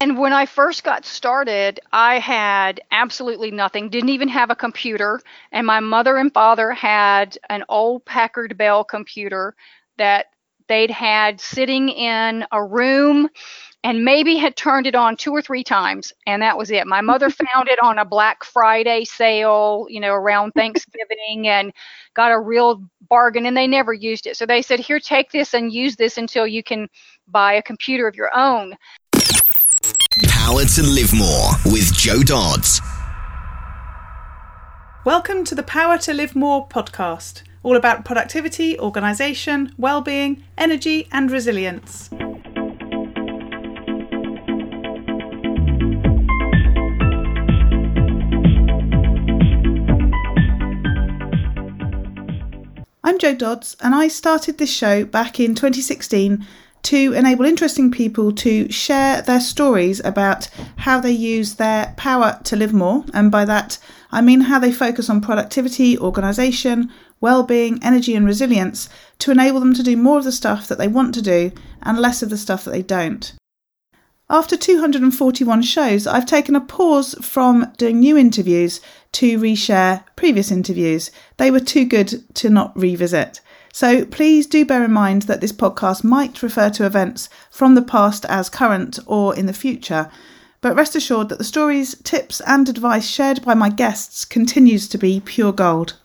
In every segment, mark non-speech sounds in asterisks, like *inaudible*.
And when I first got started, I had absolutely nothing, didn't even have a computer. And my mother and father had an old Packard Bell computer that they'd had sitting in a room and maybe had turned it on two or three times and that was it. My mother *laughs* found it on a black friday sale you know around thanksgiving and got a real bargain and they never used it. So they said here take this and use this until you can buy a computer of your own Power to Live More with Joe Dodds. Welcome to the Power to Live More podcast, all about productivity, organisation, well-being, energy and resilience. I'm Joe Dodds, and I started this show back in 2016 to enable interesting people to share their stories about how they use their power to live more. And by that, I mean how they focus on productivity, organisation, well-being, energy, and resilience to enable them to do more of the stuff that they want to do and less of the stuff that they don't. After 241 shows, I've taken a pause from doing new interviews to reshare previous interviews. They were too good to not revisit. So please do bear in mind that this podcast might refer to events from the past as current or in the future. But rest assured that the stories, tips, and advice shared by my guests continues to be pure gold.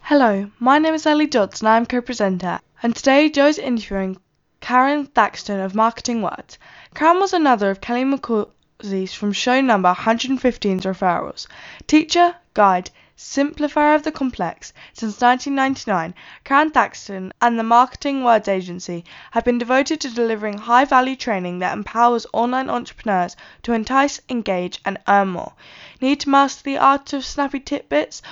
Hello, my name is Ellie Dodds and I'm co-presenter. And today Joe's interviewing Karen Thaxton of Marketing Words. Karen was another of Kelly McCausey's from show number 115's referrals. Teacher, guide, simplifier of the complex. Since 1999, Karen Thaxton and the Marketing Words Agency have been devoted to delivering high value training that empowers online entrepreneurs to entice, engage, and earn more. Need to master the art of snappy tidbits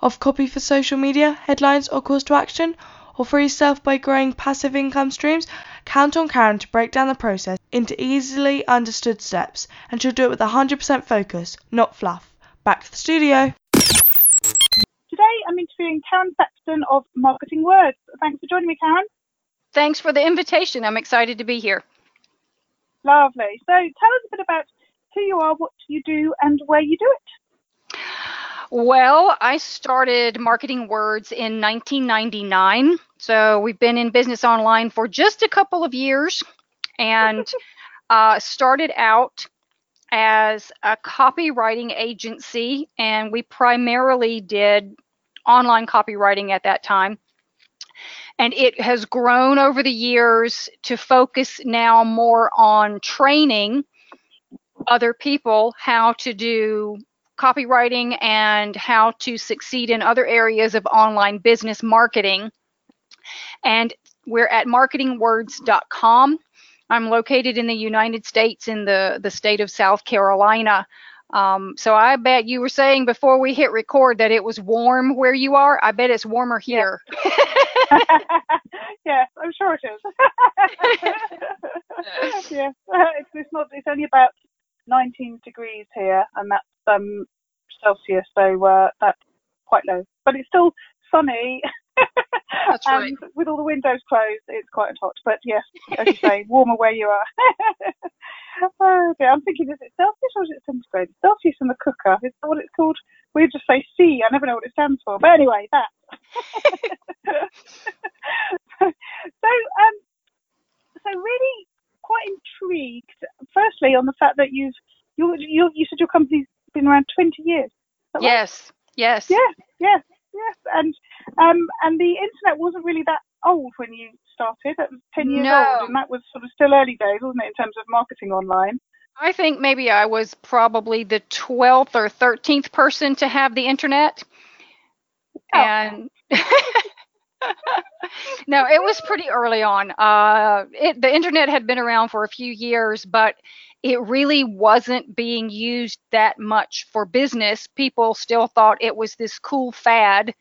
of copy for social media, headlines, or calls to action? Or free yourself by growing passive income streams? Count on Karen to break down the process into easily understood steps, and she'll do it with 100% focus, not fluff. Back to the studio. Today I'm interviewing Karen Thaxton of Marketing Words. Thanks for joining me, Karen. thanks for the invitation i'm excited to be here Lovely. So tell us a bit about who you are, what you do, and where you do it. Well, I started Marketing Words in 1999. So we've been in business online for just a couple of years and *laughs* uh, started out as a copywriting agency. And we primarily did online copywriting at that time. And it has grown over the years to focus now more on training other people how to do copywriting and how to succeed in other areas of online business marketing. And we're at marketingwords.com. I'm located in the United States in the, the state of South Carolina. Um, so I bet you were saying before we hit record that it was warm where you are. I bet it's warmer here. *laughs* yes, I'm sure it is. *laughs* yes, it's, it's not. It's only about 19 degrees here, and that's um Celsius, so uh, that's quite low. But it's still sunny. *laughs* That's right. and with all the windows closed, it's quite hot. But yes, as you say, warmer where you are. *laughs* oh dear, I'm thinking, is it Celsius or is it centigrade? Celsius in the cooker. Is that what it's called? We just say C. I never know what it stands for. But anyway, that. *laughs* so, um, so really quite intrigued. Firstly, on the fact that you've you you you said your company's been around 20 years. Yes. right? Yes, yes. Yes, yes. And um, and the internet wasn't really that old when you started. That was 10 years No. old, and that was sort of still early days, wasn't it, in terms of marketing online? I think maybe I was probably the 12th or 13th person to have the internet. Oh. And *laughs* no, it was pretty early on. Uh, it, the internet had been around for a few years, but it really wasn't being used that much for business. People still thought it was this cool fad.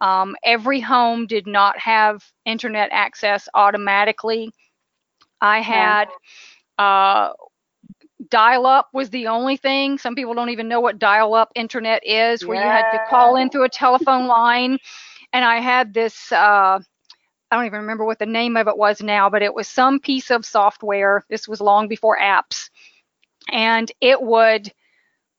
Um, every home did not have internet access automatically. I had uh, dial up was the only thing. Some people don't even know what dial up internet is, where you had to call in through a telephone line. And I had this uh, I don't even remember what the name of it was now, but it was some piece of software. This was long before apps. And it would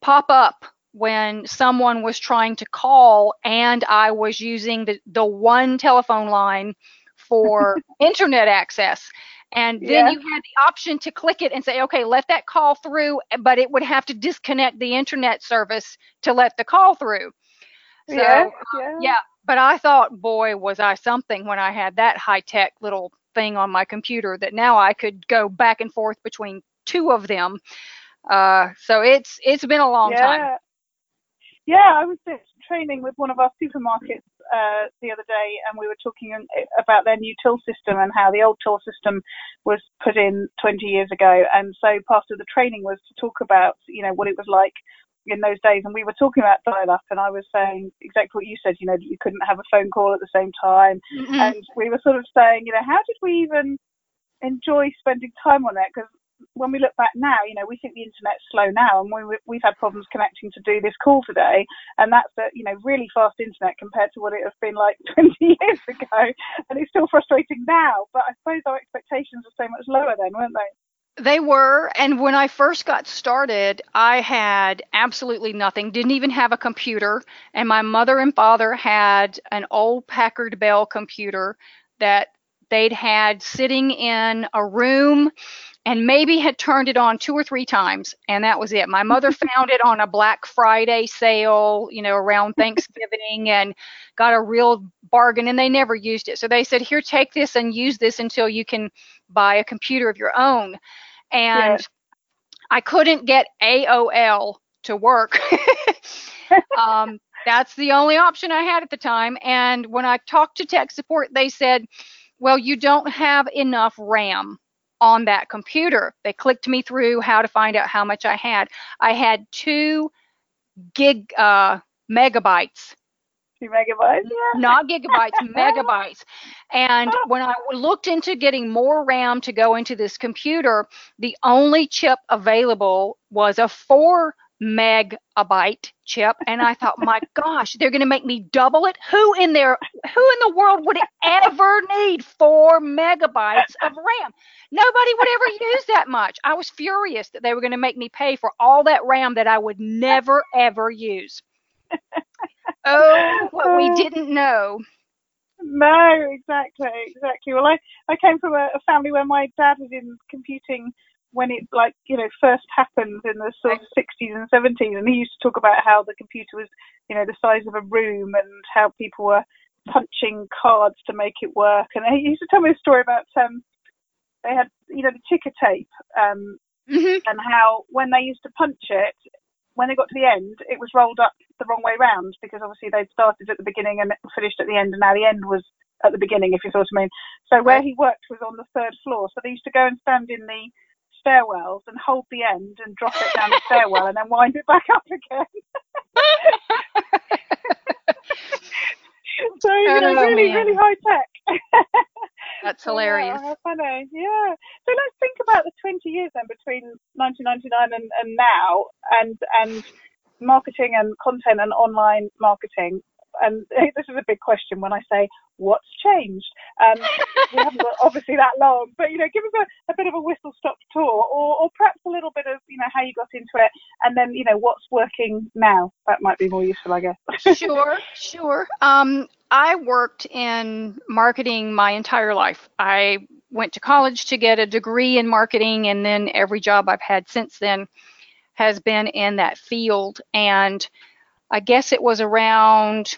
pop up when someone was trying to call and I was using the, the one telephone line for *laughs* internet access. And then Yeah. you had the option to click it and say, okay, let that call through, but it would have to disconnect the internet service to let the call through. So, yeah, uh, yeah. yeah, but I thought, boy, was I something when I had that high tech little thing on my computer that now I could go back and forth between two of them. Uh, so it's it's been a long yeah. time. Yeah, I was training with one of our supermarkets uh, the other day, and we were talking about their new till system and how the old till system was put in 20 years ago. And so part of the training was to talk about, you know, what it was like in those days. And we were talking about dial-up, and I was saying exactly what you said. You know, that you couldn't have a phone call at the same time, Mhm. and we were sort of saying, you know, how did we even enjoy spending time on it? Because when we look back now, you know, we think the internet's slow now, and we, we've had problems connecting to do this call today, and that's a you know really fast internet compared to what it has been like *laughs* 20 years ago, and it's still frustrating now. But I suppose our expectations were so much lower then, weren't they? They were, and when I first got started, I had absolutely nothing, didn't even have a computer, and my mother and father had an old Packard Bell computer that they'd had sitting in a room and maybe had turned it on two or three times, and that was it. My mother *laughs* found it on a Black Friday sale, you know, around Thanksgiving, and got a real bargain, and they never used it. So they said, Here, take this and use this until you can buy a computer of your own. And Yeah. I couldn't get AOL to work. *laughs* um, that's the only option I had at the time. And when I talked to tech support, they said, well, you don't have enough RAM on that computer. They clicked me through how to find out how much I had. I had two gig uh, megabytes Two megabytes. Yeah. not gigabytes, *laughs* megabytes. And oh. when I looked into getting more RAM to go into this computer, the only chip available was a four megabyte chip. And I thought, my *laughs* gosh, they're going to make me double it. Who in there, who in the world would ever need four megabytes of RAM? Nobody would ever use that much. I was furious that they were going to make me pay for all that RAM that I would never, ever use. Oh, what we didn't know. No, exactly, exactly. Well, I, I came from a, a family where my dad was in computing when it like you know first happened in the sort of 60s and 70s, and he used to talk about how the computer was you know the size of a room and how people were punching cards to make it work. And he used to tell me a story about um they had you know the ticker tape um hmm and how when they used to punch it, when they got to the end, it was rolled up the wrong way round because obviously they'd started at the beginning and finished at the end, and now the end was at the beginning, if you see what I mean. So where he worked was on the third floor, so they used to go and stand in the stairwells and hold the end and drop it down the stairwell and then wind it back up again. *laughs* *laughs* so you know, Oh, really, man. really high tech. *laughs* That's Yeah, hilarious. how funny. Yeah. So let's think about the 20 years then between 1999 and, and now, and and marketing and content and online marketing. And *laughs* this is a big question when I say what's changed. Um, we haven't got *laughs* obviously that long, but you know, give us a, a bit of a whistle stop tour, or, or perhaps a little bit of you know how you got into it, and then you know what's working now. That might be more useful, I guess. *laughs* sure, sure. Um, I worked in marketing my entire life. I went to college to get a degree in marketing, and then every job I've had since then has been in that field. And I guess it was around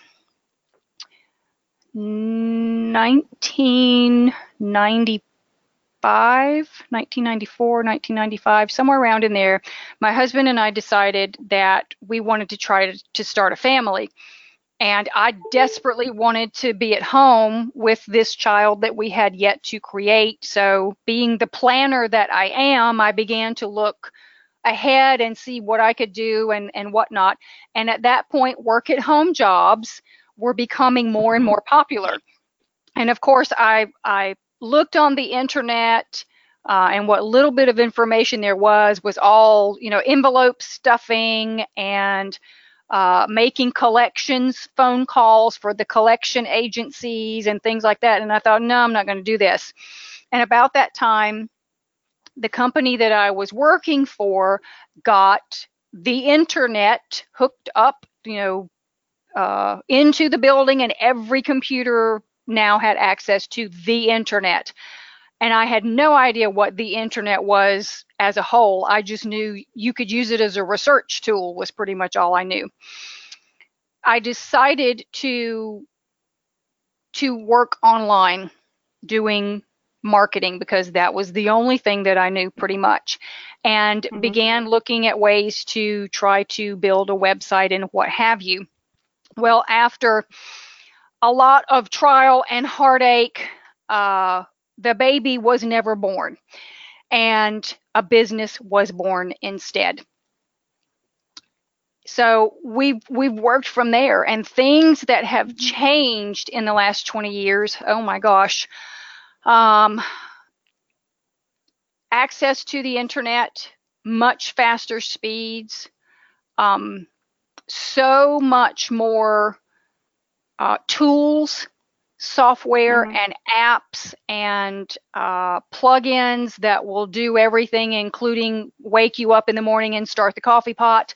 1995, 1994, 1995, somewhere around in there. My husband and I decided that we wanted to try to, start a family. And I desperately wanted to be at home with this child that we had yet to create. So, being the planner that I am, I began to look ahead and see what I could do and, and whatnot. And at that point, work at home jobs were becoming more and more popular. And of course, I, I looked on the internet. Uh, and what little bit of information there was was all, you know, envelope stuffing and uh, making collections phone calls for the collection agencies and things like that. And I thought, no, I'm not going to do this. And about that time, the company that I was working for got the internet hooked up, you know, uh, into the building, and every computer now had access to the internet. And I had no idea what the internet was as a whole. I just knew you could use it as a research tool, was pretty much all I knew. I decided to to work online doing marketing because that was the only thing that I knew pretty much and mm-hmm. began looking at ways to try to build a website and what have you. Well, after a lot of trial and heartache, uh, the baby was never born and a business was born instead. So we've we've worked from there and things that have mm-hmm. changed in the last 20 years. Oh my gosh. Um, access to the internet, much faster speeds, um, so much more uh, tools, software, mm-hmm. and apps and uh, plugins that will do everything, including wake you up in the morning and start the coffee pot.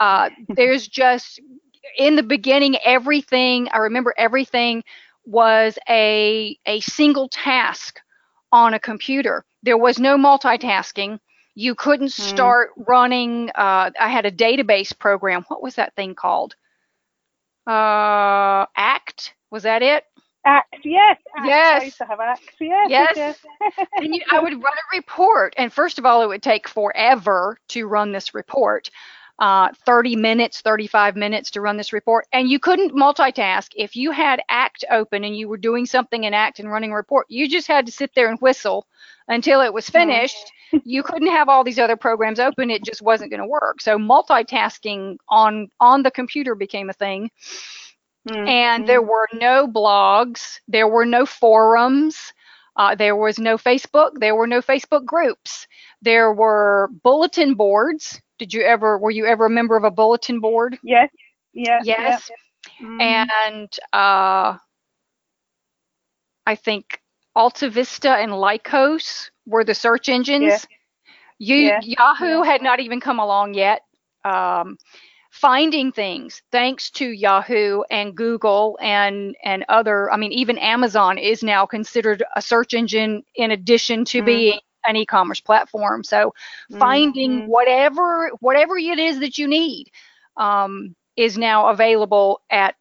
Uh, *laughs* there's just in the beginning everything. I remember everything was a a single task on a computer. There was no multitasking. You couldn't hmm. start mm. running. Uh, I had a database program. What was that thing called? Uh, Act. Was that it? Act, yes. Act. Yes. I used to have Act, yes. Yes. yes. *laughs* and you, I would run a report, and first of all, it would take forever to run this report uh, 30 minutes, 35 minutes to run this report. And you couldn't multitask. If you had ACT open and you were doing something in ACT and running a report, you just had to sit there and whistle until it was finished. you couldn't have all these other programs open. It just wasn't going to work. So multitasking on on the computer became a thing. Mm-hmm. And there were no blogs, there were no forums, uh, there was no Facebook, there were no Facebook groups. There were bulletin boards did you ever were you ever a member of a bulletin board? Yes. Yes. Yes. Mm-hmm. And uh, I think Alta Vista and Lycos were the search engines. You, Yahoo had not even come along yet. Um, finding things thanks to Yahoo and Google and and other I mean even Amazon is now considered a search engine in addition to mm-hmm. being an e-commerce platform. So mm-hmm. finding whatever whatever it is that you need um, is now available at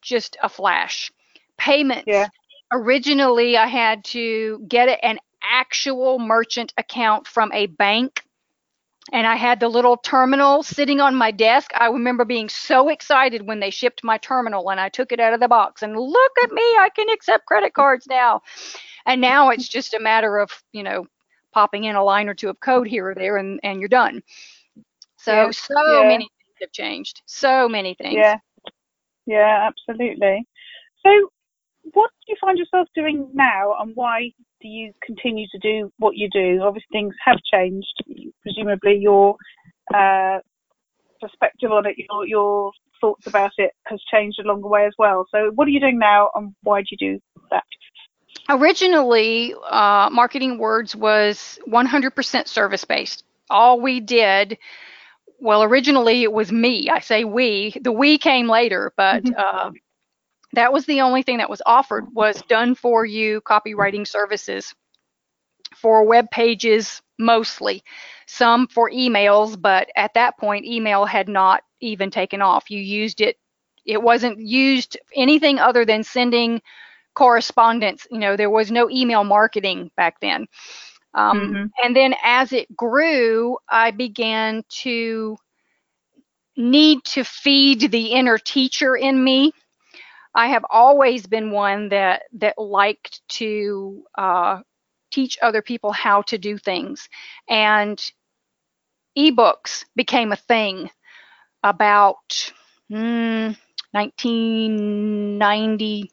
just a flash. Payments. Yeah. Originally, I had to get an actual merchant account from a bank and I had the little terminal sitting on my desk. I remember being so excited when they shipped my terminal and I took it out of the box and look at me, I can accept credit cards now. And now it's just a matter of, you know, popping in a line or two of code here or there and, and you're done. So, yeah. so yeah. many things have changed. So many things. Yeah. Yeah, absolutely. So, what do you find yourself doing now and why do you continue to do what you do? Obviously, things have changed. Presumably, your uh, perspective on it, your, your thoughts about it has changed along the way as well. So, what are you doing now and why do you do that? Originally, uh, Marketing Words was 100% service based. All we did, well, originally it was me. I say we. The we came later, but mm-hmm. uh, that was the only thing that was offered was done for you copywriting services for web pages mostly some for emails but at that point email had not even taken off you used it it wasn't used anything other than sending correspondence. You know, there was no email marketing back then. Um, mm-hmm. And then as it grew, I began to need to feed the inner teacher in me. I have always been one that that liked to uh, teach other people how to do things, and ebooks became a thing about mm, 1990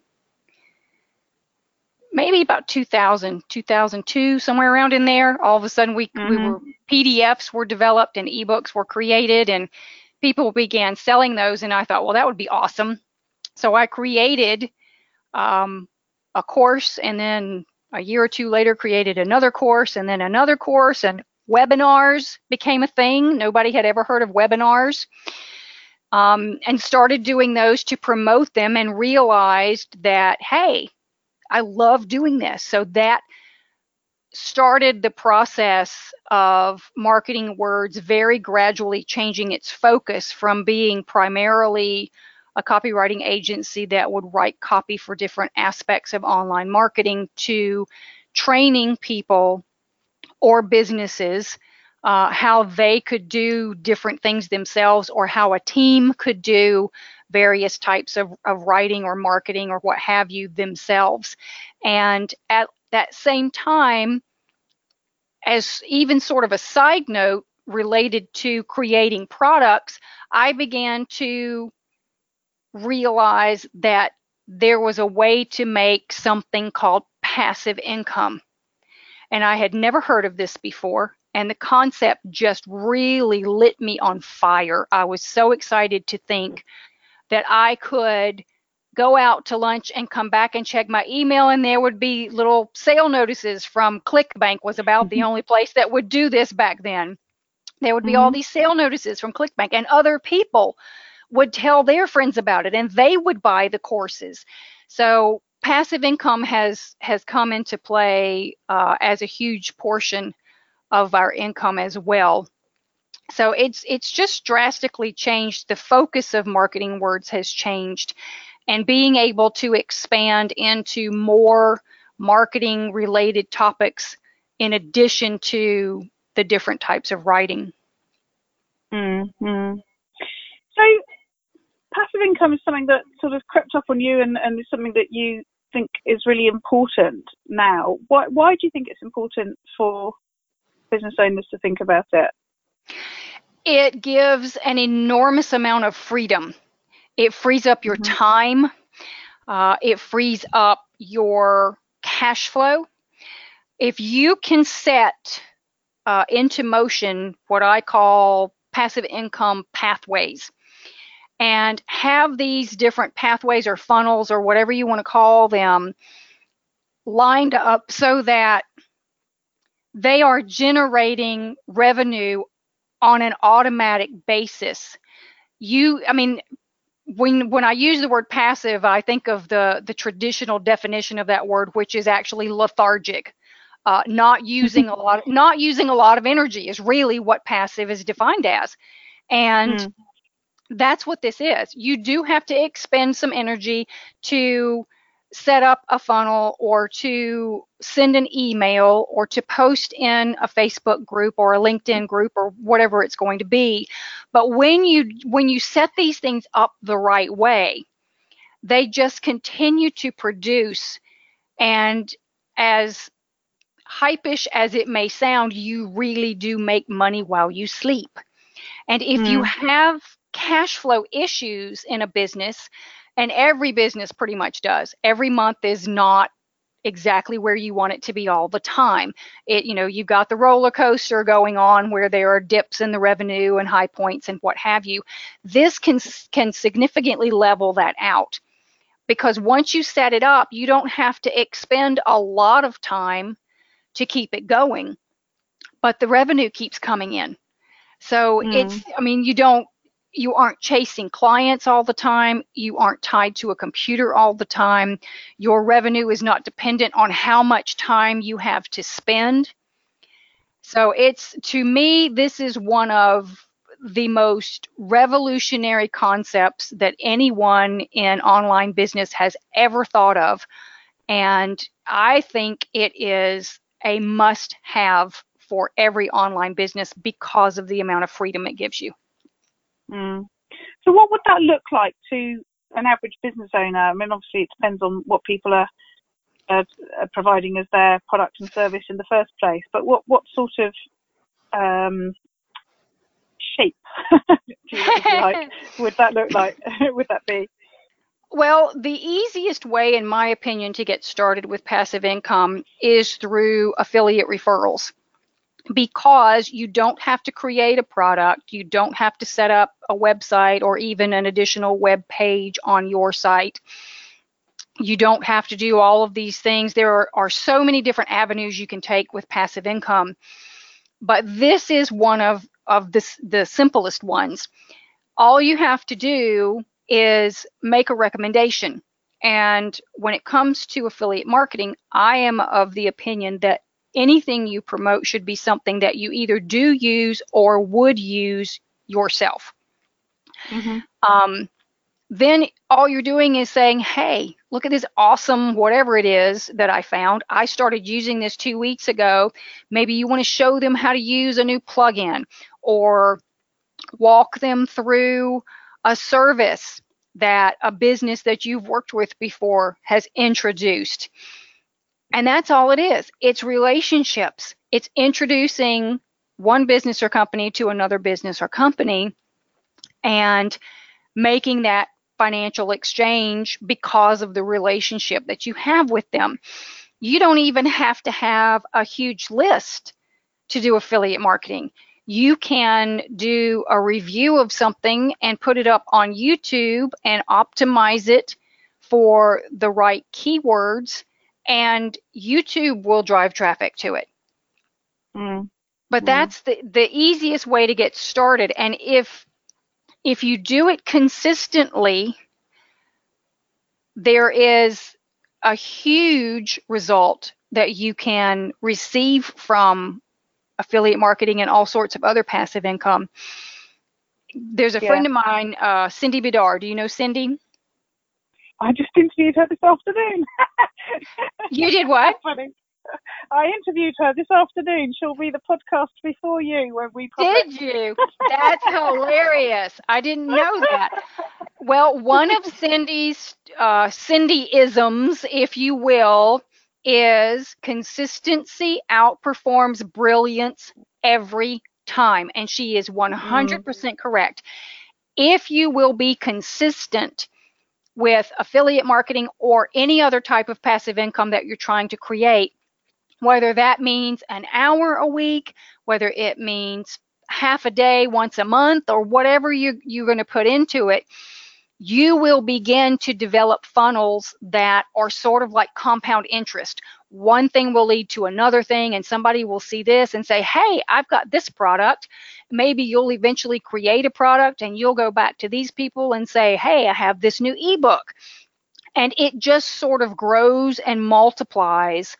maybe about 2000 2002 somewhere around in there all of a sudden we, mm-hmm. we were pdfs were developed and ebooks were created and people began selling those, and I thought, well, that would be awesome. So I created um, a course, and then a year or two later, created another course, and then another course, and webinars became a thing. Nobody had ever heard of webinars. Um, and started doing those to promote them and realized that, hey, I love doing this. So that started the process of marketing words very gradually changing its focus from being primarily a copywriting agency that would write copy for different aspects of online marketing to training people or businesses uh, how they could do different things themselves or how a team could do various types of, of writing or marketing or what have you themselves. And at that same time, as even sort of a side note related to creating products, I began to realize that there was a way to make something called passive income. And I had never heard of this before. And the concept just really lit me on fire. I was so excited to think that I could go out to lunch and come back and check my email and there would be little sale notices from clickbank was about mm-hmm. the only place that would do this back then there would be mm-hmm. all these sale notices from clickbank and other people would tell their friends about it and they would buy the courses so passive income has has come into play uh, as a huge portion of our income as well so it's it's just drastically changed the focus of marketing words has changed and being able to expand into more marketing related topics in addition to the different types of writing. Mm-hmm. So, passive income is something that sort of crept up on you and, and is something that you think is really important now. Why, why do you think it's important for business owners to think about it? It gives an enormous amount of freedom it frees up your mm-hmm. time. Uh, it frees up your cash flow. If you can set uh, into motion what I call passive income pathways and have these different pathways or funnels or whatever you want to call them lined up so that they are generating revenue on an automatic basis. You, I mean, when when I use the word passive, I think of the the traditional definition of that word, which is actually lethargic, uh, not using a lot, of, *laughs* not using a lot of energy is really what passive is defined as, and mm. that's what this is. You do have to expend some energy to set up a funnel or to send an email or to post in a Facebook group or a LinkedIn group or whatever it's going to be. But when you when you set these things up the right way, they just continue to produce and as hypish as it may sound, you really do make money while you sleep. And if mm. you have cash flow issues in a business, and every business pretty much does. Every month is not exactly where you want it to be all the time. It, you know, you've got the roller coaster going on where there are dips in the revenue and high points and what have you. This can can significantly level that out because once you set it up, you don't have to expend a lot of time to keep it going, but the revenue keeps coming in. So mm. it's, I mean, you don't you aren't chasing clients all the time. You aren't tied to a computer all the time. Your revenue is not dependent on how much time you have to spend. So it's to me, this is one of the most revolutionary concepts that anyone in online business has ever thought of. And I think it is a must have for every online business because of the amount of freedom it gives you. Mm. So, what would that look like to an average business owner? I mean, obviously, it depends on what people are, uh, are providing as their product and service in the first place. But what what sort of um, shape, *laughs* like, *laughs* would that look like? *laughs* would that be? Well, the easiest way, in my opinion, to get started with passive income is through affiliate referrals. Because you don't have to create a product, you don't have to set up a website or even an additional web page on your site. You don't have to do all of these things. There are, are so many different avenues you can take with passive income. But this is one of, of the, the simplest ones. All you have to do is make a recommendation. And when it comes to affiliate marketing, I am of the opinion that anything you promote should be something that you either do use or would use yourself. Mm-hmm. Um, then all you're doing is saying, hey, look at this awesome whatever it is that I found. I started using this two weeks ago. Maybe you want to show them how to use a new plugin or walk them through a service that a business that you've worked with before has introduced. And that's all it is. It's relationships. It's introducing one business or company to another business or company and making that financial exchange because of the relationship that you have with them. You don't even have to have a huge list to do affiliate marketing. You can do a review of something and put it up on YouTube and optimize it for the right keywords and YouTube will drive traffic to it. Mm. But mm. that's the, the easiest way to get started. And if if you do it consistently, there is a huge result that you can receive from affiliate marketing and all sorts of other passive income. There's a yeah. friend of mine, uh, Cindy Bidar. Do you know Cindy? I just interviewed her this afternoon. *laughs* you did what? Funny. I interviewed her this afternoon. She'll be the podcast before you when we. Did you? That's hilarious. I didn't know that. Well, one of Cindy's uh, Cindy-isms, if you will, is consistency outperforms brilliance every time, and she is 100% mm. correct. If you will be consistent with affiliate marketing or any other type of passive income that you're trying to create, whether that means an hour a week, whether it means half a day once a month, or whatever you, you're going to put into it, you will begin to develop funnels that are sort of like compound interest. One thing will lead to another thing, and somebody will see this and say, Hey, I've got this product. Maybe you'll eventually create a product and you'll go back to these people and say, Hey, I have this new ebook. And it just sort of grows and multiplies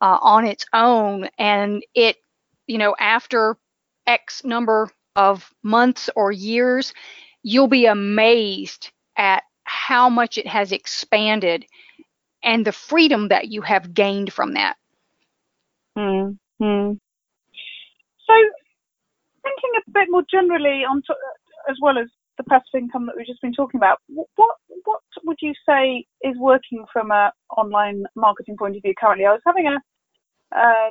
uh, on its own. And it, you know, after X number of months or years, you'll be amazed at how much it has expanded and the freedom that you have gained from that. Mm, So, thinking a bit more generally on, to, as well as the passive income that we've just been talking about, what what would you say is working from a online marketing point of view currently? I was having a, a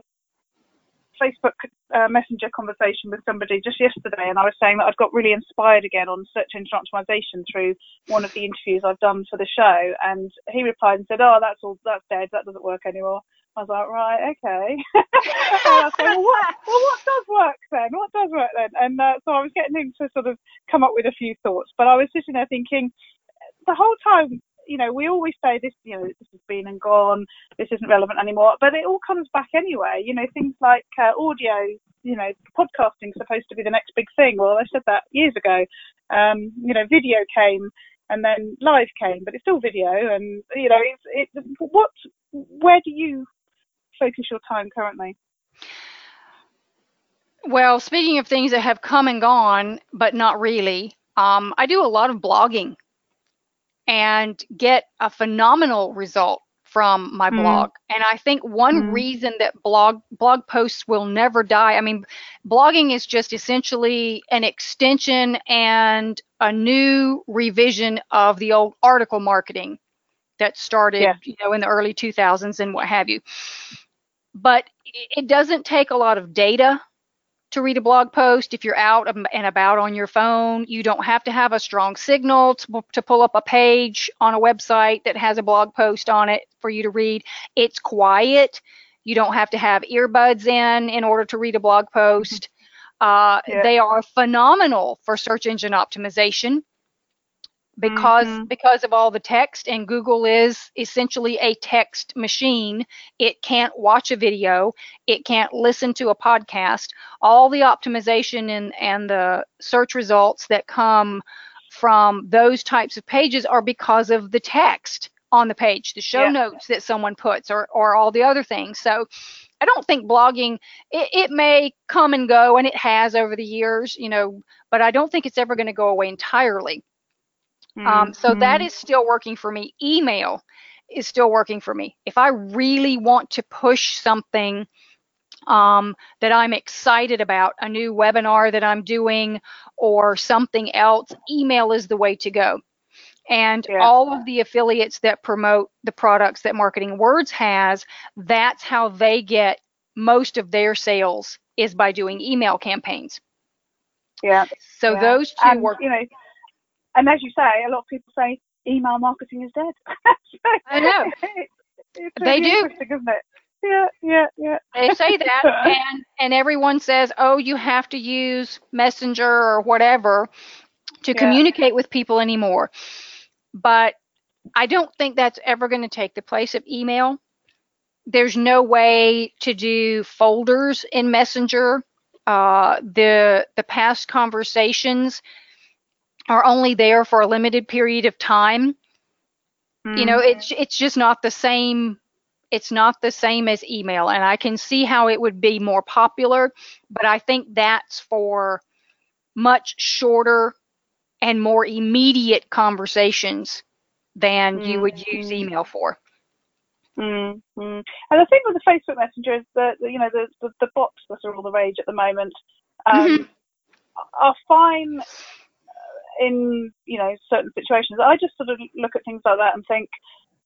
Facebook uh, Messenger conversation with somebody just yesterday, and I was saying that I'd got really inspired again on search engine optimization through one of the interviews I've done for the show. And he replied and said, "Oh, that's all. That's dead. That doesn't work anymore." I was like, right, okay. *laughs* I was well, what, well, what does work then? What does work then? And uh, so I was getting him to sort of come up with a few thoughts, but I was sitting there thinking, the whole time you know, we always say this, you know, this has been and gone, this isn't relevant anymore, but it all comes back anyway. You know, things like uh, audio, you know, podcasting is supposed to be the next big thing. Well, I said that years ago. Um, you know, video came and then live came, but it's still video. And you know, it's it. What, where do you focus your time currently? Well, speaking of things that have come and gone, but not really, um, I do a lot of blogging and get a phenomenal result from my mm. blog. And I think one mm. reason that blog blog posts will never die. I mean, blogging is just essentially an extension and a new revision of the old article marketing that started, yeah. you know, in the early 2000s and what have you. But it doesn't take a lot of data to read a blog post. If you're out and about on your phone, you don't have to have a strong signal to, to pull up a page on a website that has a blog post on it for you to read. It's quiet. You don't have to have earbuds in in order to read a blog post. Uh, Yeah. They are phenomenal for search engine optimization because Mhm. because of all the text and Google is essentially a text machine. It can't watch a video, it can't listen to a podcast. All the optimization and and the search results that come from those types of pages are because of the text on the page, the show Yeah. notes that someone puts or or all the other things. So I don't think blogging it, it may come and go and it has over the years, you know, but I don't think it's ever going to go away entirely. Um, so that Mhm. still working for me. Email is still working for me. If I really want to push something um, that I'm excited about, a new webinar that I'm doing or something else, email is the way to go. And Yeah. all of the affiliates that promote the products that Marketing Words has, that's how they get most of their sales is by doing email campaigns. yeah. So yeah. those two and, work. You know, and as you say, a lot of people say email marketing is dead. *laughs* I know. *laughs* it's They really do. isn't it? Yeah, yeah, yeah. They say *laughs* that, and and everyone says, "Oh, you have to use Messenger or whatever to Yeah. communicate with people anymore." But I don't think that's ever going to take the place of email. There's no way to do folders in Messenger. Uh, the the past conversations are only there for a limited period of time. You know, it's it's just not the same. It's not the same as email, and I can see how it would be more popular, but I think that's for much shorter and more immediate conversations than you would use Mhm. email for. Mm, mm. And the thing with the Facebook Messenger is that you know the, the the bots that are all the rage at the moment um, are fine in you know certain situations. I just sort of look at things like that and think,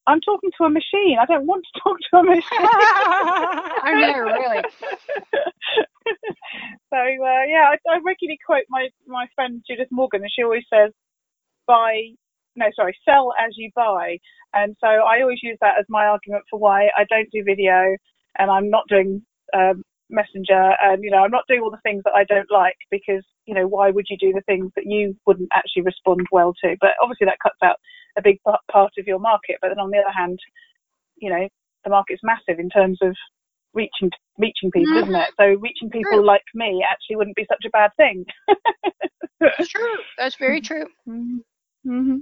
I'm talking to a machine. I don't want to *laughs* talk to a machine. *laughs* I know, really. *laughs* so uh, yeah, I, I regularly quote my my friend Judith Morgan, and she always says, "Buy." No, sorry, sell as you buy. And so I always use that as my argument for why I don't do video and I'm not doing um, Messenger and, you know, I'm not doing all the things that I don't like because, you know, why would you do the things that you wouldn't actually respond well to? But obviously that cuts out a big part of your market. But then on the other hand, you know, the market's massive in terms of reaching reaching people, isn't it? So reaching people True. like me actually wouldn't be such a bad thing. That's true. That's very *laughs* true. Mm-hmm.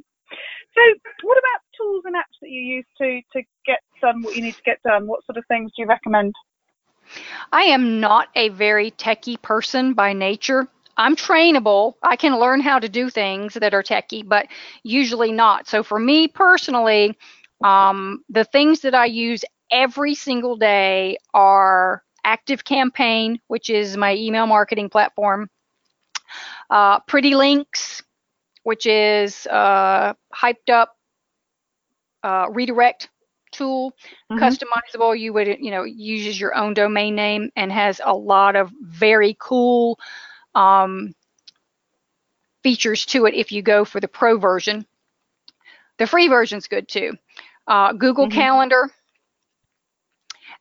So, what about tools and apps that you use to to get done what you need to get done? What sort of things do you recommend? I am not a very techie person by nature. I'm trainable. I can learn how to do things that are techie, but usually not. So for me personally, um, the things that I use every single day are Active Campaign, which is my email marketing platform, uh, Pretty Links, which is uh, hyped up uh, redirect tool Mhm. customizable. You would you know uses your own domain name and has a lot of very cool um, features to it if you go for the pro version. The free version's good too. Uh, google Mhm. calendar.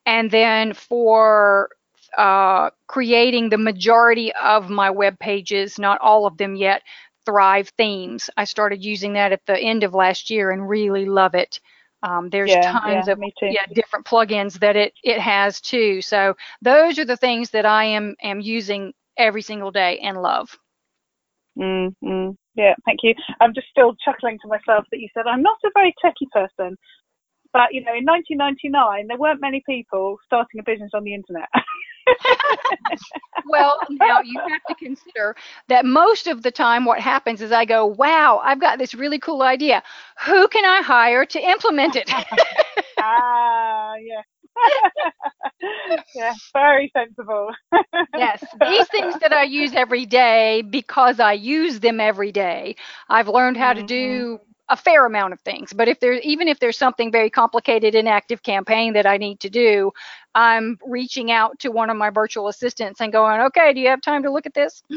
And then for uh, creating the majority of my web pages not all of them yet thrive themes. I started using that at the end of last year and really love it um, there's yeah, tons yeah, of me too. yeah different plugins that it it has too so those are the things that i am am using every single day and love Mm, mm, yeah, thank you. I'm just still chuckling to myself that you said I'm not a very techie person, but you know, in 1999 there weren't many people starting a business on the internet. *laughs* well now you have to consider that most of the time what happens is i go wow i've got this really cool idea who can i hire to implement it *laughs* ah, yeah. *laughs* yeah, very sensible. yes *laughs* these things that i use every day because i use them every day i've learned how to do a fair amount of things but if there's even if there's something very complicated in active campaign that i need to do i'm reaching out to one of my virtual assistants and going okay do you have time to look at this *sighs*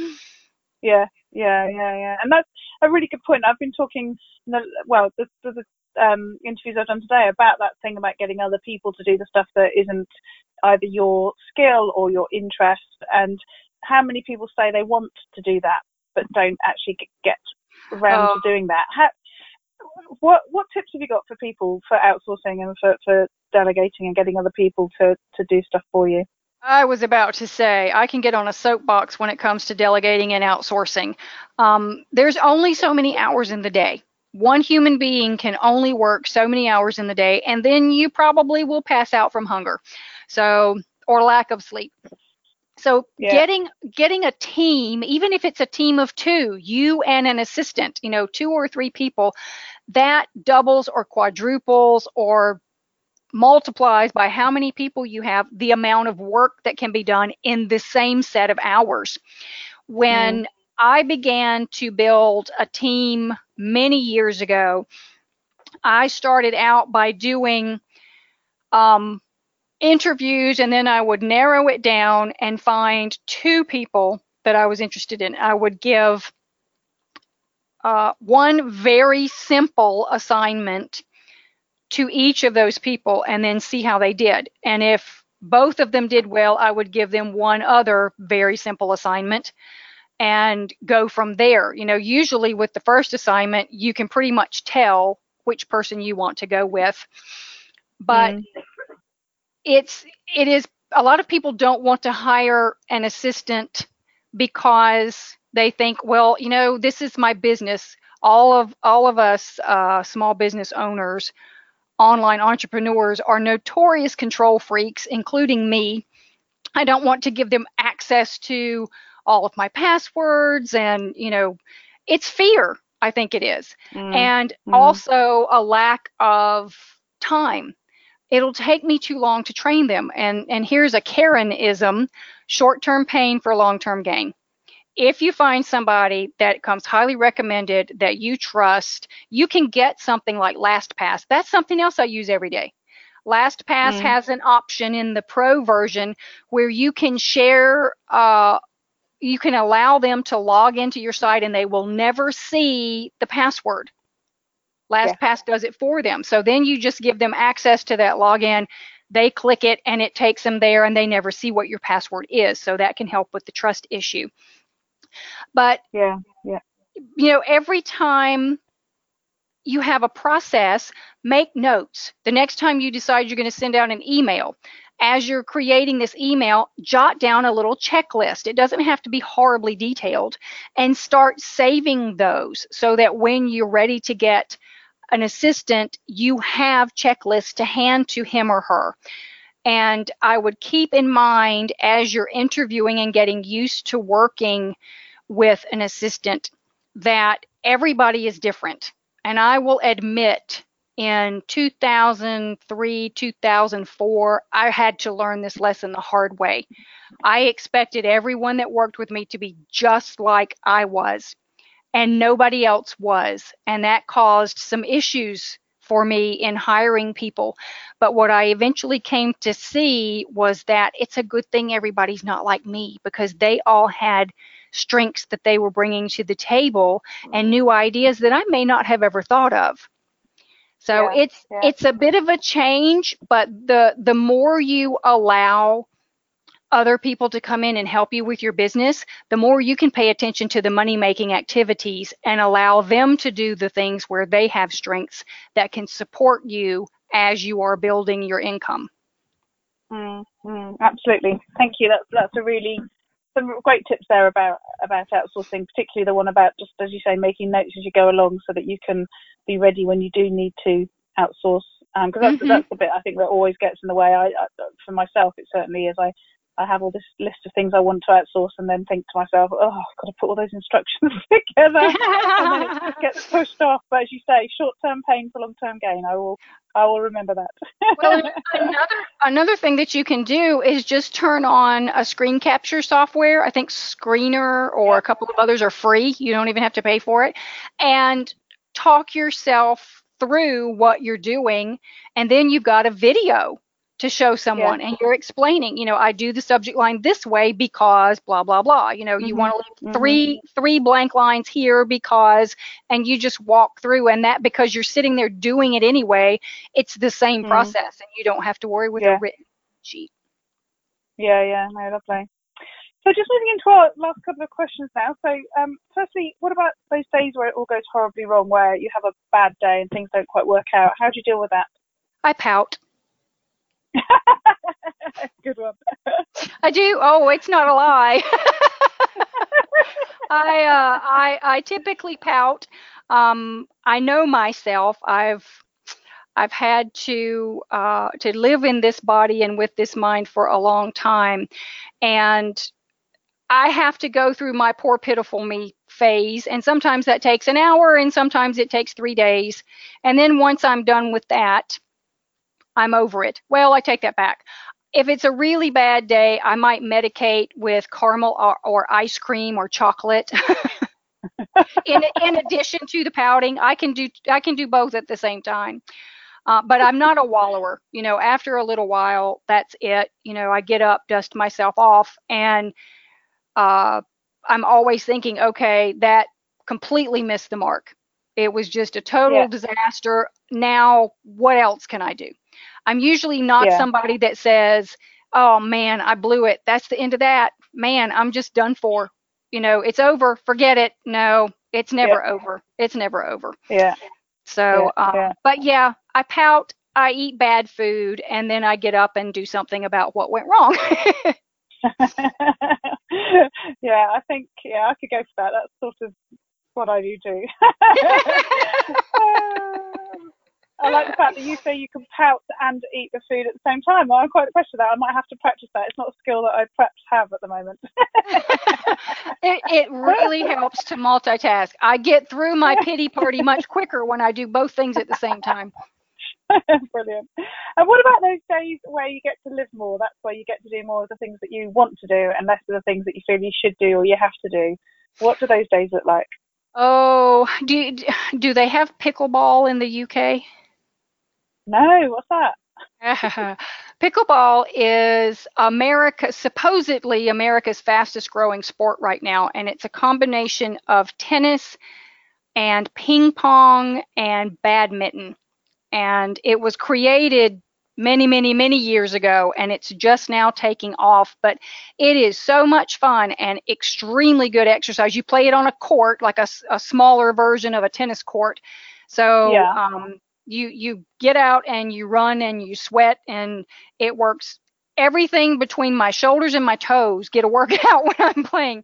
Yeah, yeah, yeah, yeah. And that's a really good point. I've been talking, in the- well, the, the, the um, interviews I've done today about that thing about getting other people to do the stuff that isn't either your skill or your interest, and how many people say they want to do that but don't actually get around Oh. to doing that? How, what what tips have you got for people for outsourcing and for, for delegating and getting other people to, to do stuff for you? I was about to say I can get on a soapbox when it comes to delegating and outsourcing. Um, there's only so many hours in the day. One human being can only work so many hours in the day, and then you probably will pass out from hunger, so or lack of sleep. So Yeah. getting getting a team, even if it's a team of two, you and an assistant, you know, two or three people, that doubles or quadruples or multiplies by how many people you have the amount of work that can be done in the same set of hours. When I began to build a team many years ago, I started out by doing um, interviews and then I would narrow it down and find two people that I was interested in. I would give uh, one very simple assignment to each of those people and then see how they did. And if both of them did well, I would give them one other very simple assignment and go from there. You know, usually with the first assignment, you can pretty much tell which person you want to go with. But Mm. It's it is a lot of people don't want to hire an assistant because they think, well, you know, this is my business. All of all of us uh, small business owners, online entrepreneurs are notorious control freaks, including me. I don't want to give them access to all of my passwords, and you know, it's fear. I think it is Mm. and Mhm. also a lack of time. It'll take me too long to train them. And and here's a Karenism: short-term pain for long-term gain. If you find somebody that comes highly recommended that you trust, you can get something like LastPass. That's something else I use every day. LastPass Mm. has an option in the pro version where you can share uh, you can allow them to log into your site and they will never see the password. LastPass does it for them. So then you just give them access to that login. They click it and it takes them there and they never see what your password is. So that can help with the trust issue. But Yeah, yeah. you know, every time you have a process, make notes. The next time you decide you're going to send out an email, as you're creating this email, jot down a little checklist. It doesn't have to be horribly detailed and start saving those so that when you're ready to get an assistant, you have checklists to hand to him or her. And I would keep in mind as you're interviewing and getting used to working with an assistant that everybody is different. And I will admit, in 2003, 2004, I had to learn this lesson the hard way. I expected everyone that worked with me to be just like I was, and nobody else was. And that caused some issues for me in hiring people. But what I eventually came to see was that it's a good thing everybody's not like me because they all had strengths that they were bringing to the table and mm-hmm. new ideas that I may not have ever thought of. So Yeah, it's yeah. it's a bit of a change, but the the more you allow other people to come in and help you with your business, the more you can pay attention to the money making activities and allow them to do the things where they have strengths that can support you as you are building your income. Mm, mm, absolutely. Thank you. That's that's a really some great tips there about about outsourcing, particularly the one about just as you say, making notes as you go along, so that you can be ready when you do need to outsource. Because that's Mhm. that's the bit I think that always gets in the way. I, I for myself, it certainly is. I I have all this list of things I want to outsource, and then think to myself, oh, I've got to put all those instructions *laughs* together, and then it just *laughs* gets pushed off. But as you say, short-term pain for long-term gain. I will I will remember that. well, *laughs* another another thing that you can do is just turn on a screen capture software. I think Screener or a couple of others are free. You don't even have to pay for it. And talk yourself through what you're doing and then you've got a video to show someone and you're explaining, you know, I do the subject line this way because blah blah blah. You know, you Mhm, want to leave mhm. three three blank lines here because and you just walk through and that because you're sitting there doing it anyway, it's the same Mhm. process and you don't have to worry with Yeah. a written sheet. Yeah, yeah, no, lovely. So just moving into our last couple of questions now. So, um, firstly, what about those days where it all goes horribly wrong, where you have a bad day and things don't quite work out? How do you deal with that? I pout. *laughs* Good one. I do. Oh, it's not a lie. *laughs* I uh, I I typically pout. Um, I know myself. I've I've had to uh, to live in this body and with this mind for a long time, and I have to go through my poor pitiful me phase, and sometimes that takes an hour, and sometimes it takes three days, and then once I'm done with that, I'm over it. Well, I take that back. If it's a really bad day, I might medicate with caramel or, or ice cream or chocolate. *laughs* in in addition to the pouting, I can do I can do both at the same time. Uh, but I'm not a wallower. You know, after a little while, that's it. You know, I get up, dust myself off, and uh, I'm always thinking, okay, that completely missed the mark. It was just a total Yeah. disaster. Now, what else can I do? I'm usually not Yeah. somebody that says, oh man, I blew it. That's the end of that. Man, I'm just done for. You know, it's over. Forget it. No, it's never over. It's never over. Yeah. So, Yeah, um, yeah. but yeah, I pout, I eat bad food, and then I get up and do something about what went wrong. *laughs* yeah, I think yeah, I could go for that. That's sort of what I do too. *laughs* *laughs* I like the fact that you say you can pout and eat the food at the same time. I'm quite impressed with that. I might have to practice that. It's not a skill that I perhaps have at the moment. *laughs* it, it really helps to multitask. I get through my pity party much quicker when I do both things at the same time. *laughs* Brilliant. And what about those days where you get to live more? That's where you get to do more of the things that you want to do and less of the things that you feel you should do or you have to do. What do those days look like? Oh, do do they have pickleball in the UK? No, what's that? *laughs* Pickleball is America, supposedly America's fastest growing sport right now, and it's a combination of tennis and ping pong and badminton. And it was created many, many, many years ago, and it's just now taking off. But it is so much fun and extremely good exercise. You play it on a court, like a smaller version of a tennis court. So Yeah. um, you you get out and you run and you sweat, and it works. Everything between my shoulders and my toes get a workout *laughs* when I'm playing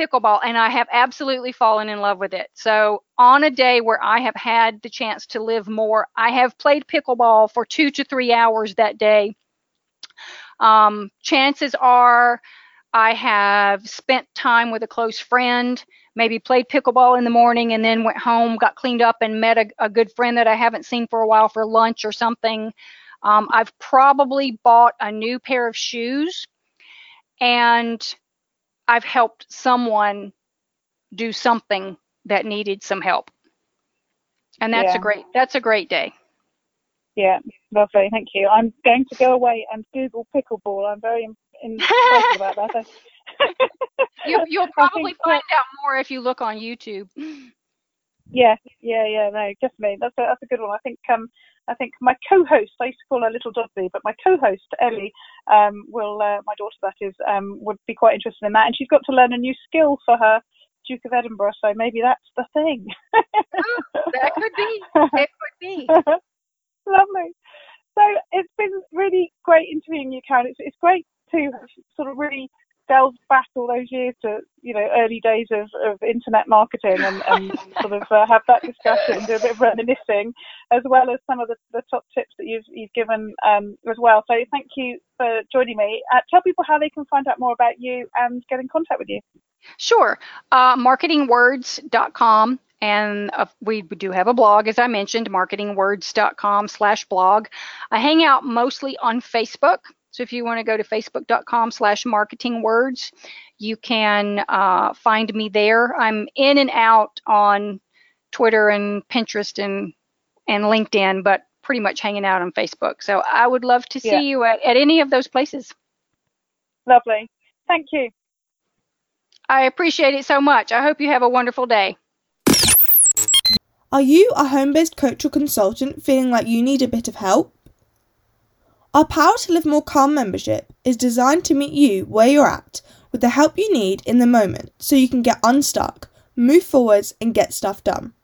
pickleball, and I have absolutely fallen in love with it. So on a day where I have had the chance to live more, I have played pickleball for two to three hours that day. Um, chances are I have spent time with a close friend, maybe played pickleball in the morning and then went home, got cleaned up, and met a, a good friend that I haven't seen for a while for lunch or something. Um, I've probably bought a new pair of shoes and I've helped someone do something that needed some help. And that's Yeah. a great that's a great day. Yeah, lovely. Thank you. I'm going to go away and Google pickleball. I'm very *laughs* im- impressed about that. You, you'll *laughs* probably find out more if you look on YouTube. *laughs* Yeah, yeah, yeah. No, definitely. That's a that's a good one. I think um I think my co-host, I used to call her Little Dudley, but my co-host Ellie, um, will uh, my daughter that is, um, would be quite interested in that, and she's got to learn a new skill for her Duke of Edinburgh. So maybe that's the thing. That could be. *laughs* It could be. Lovely. So it's been really great interviewing you, Karen. It's it's great to have sort of really delved back all those years to you know early days of, of internet marketing and, and *laughs* sort of uh, have that discussion, do a bit of reminiscing, as well as some of the, the top tips that you've you've given um, as well. So thank you for joining me. Uh, tell people how they can find out more about you and get in contact with you. Sure. Uh, marketingwords.com. And uh, we do have a blog, as I mentioned, marketingwords.com slash blog. I hang out mostly on Facebook. So if you want to go to facebook.com slash marketingwords, you can uh, find me there. I'm in and out on Twitter and Pinterest and, and LinkedIn, but pretty much hanging out on Facebook. So I would love to see Yeah. you at, at any of those places. Lovely. Thank you. I appreciate it so much. I hope you have a wonderful day. Are you a home based coach or consultant feeling like you need a bit of help? Our Power to Live More Calm membership is designed to meet you where you're at with the help you need in the moment so you can get unstuck, move forwards, and get stuff done.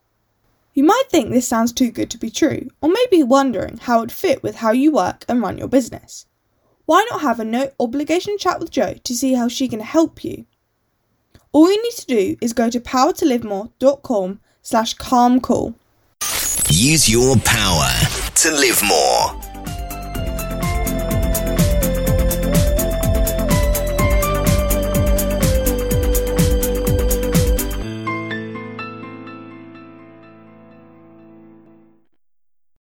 You might think this sounds too good to be true, or maybe wondering how it fit with how you work and run your business. Why not have a no obligation chat with Jo to see how she can help you? All you need to do is go to powertolivemore.com slash calm call. Use your power to live more.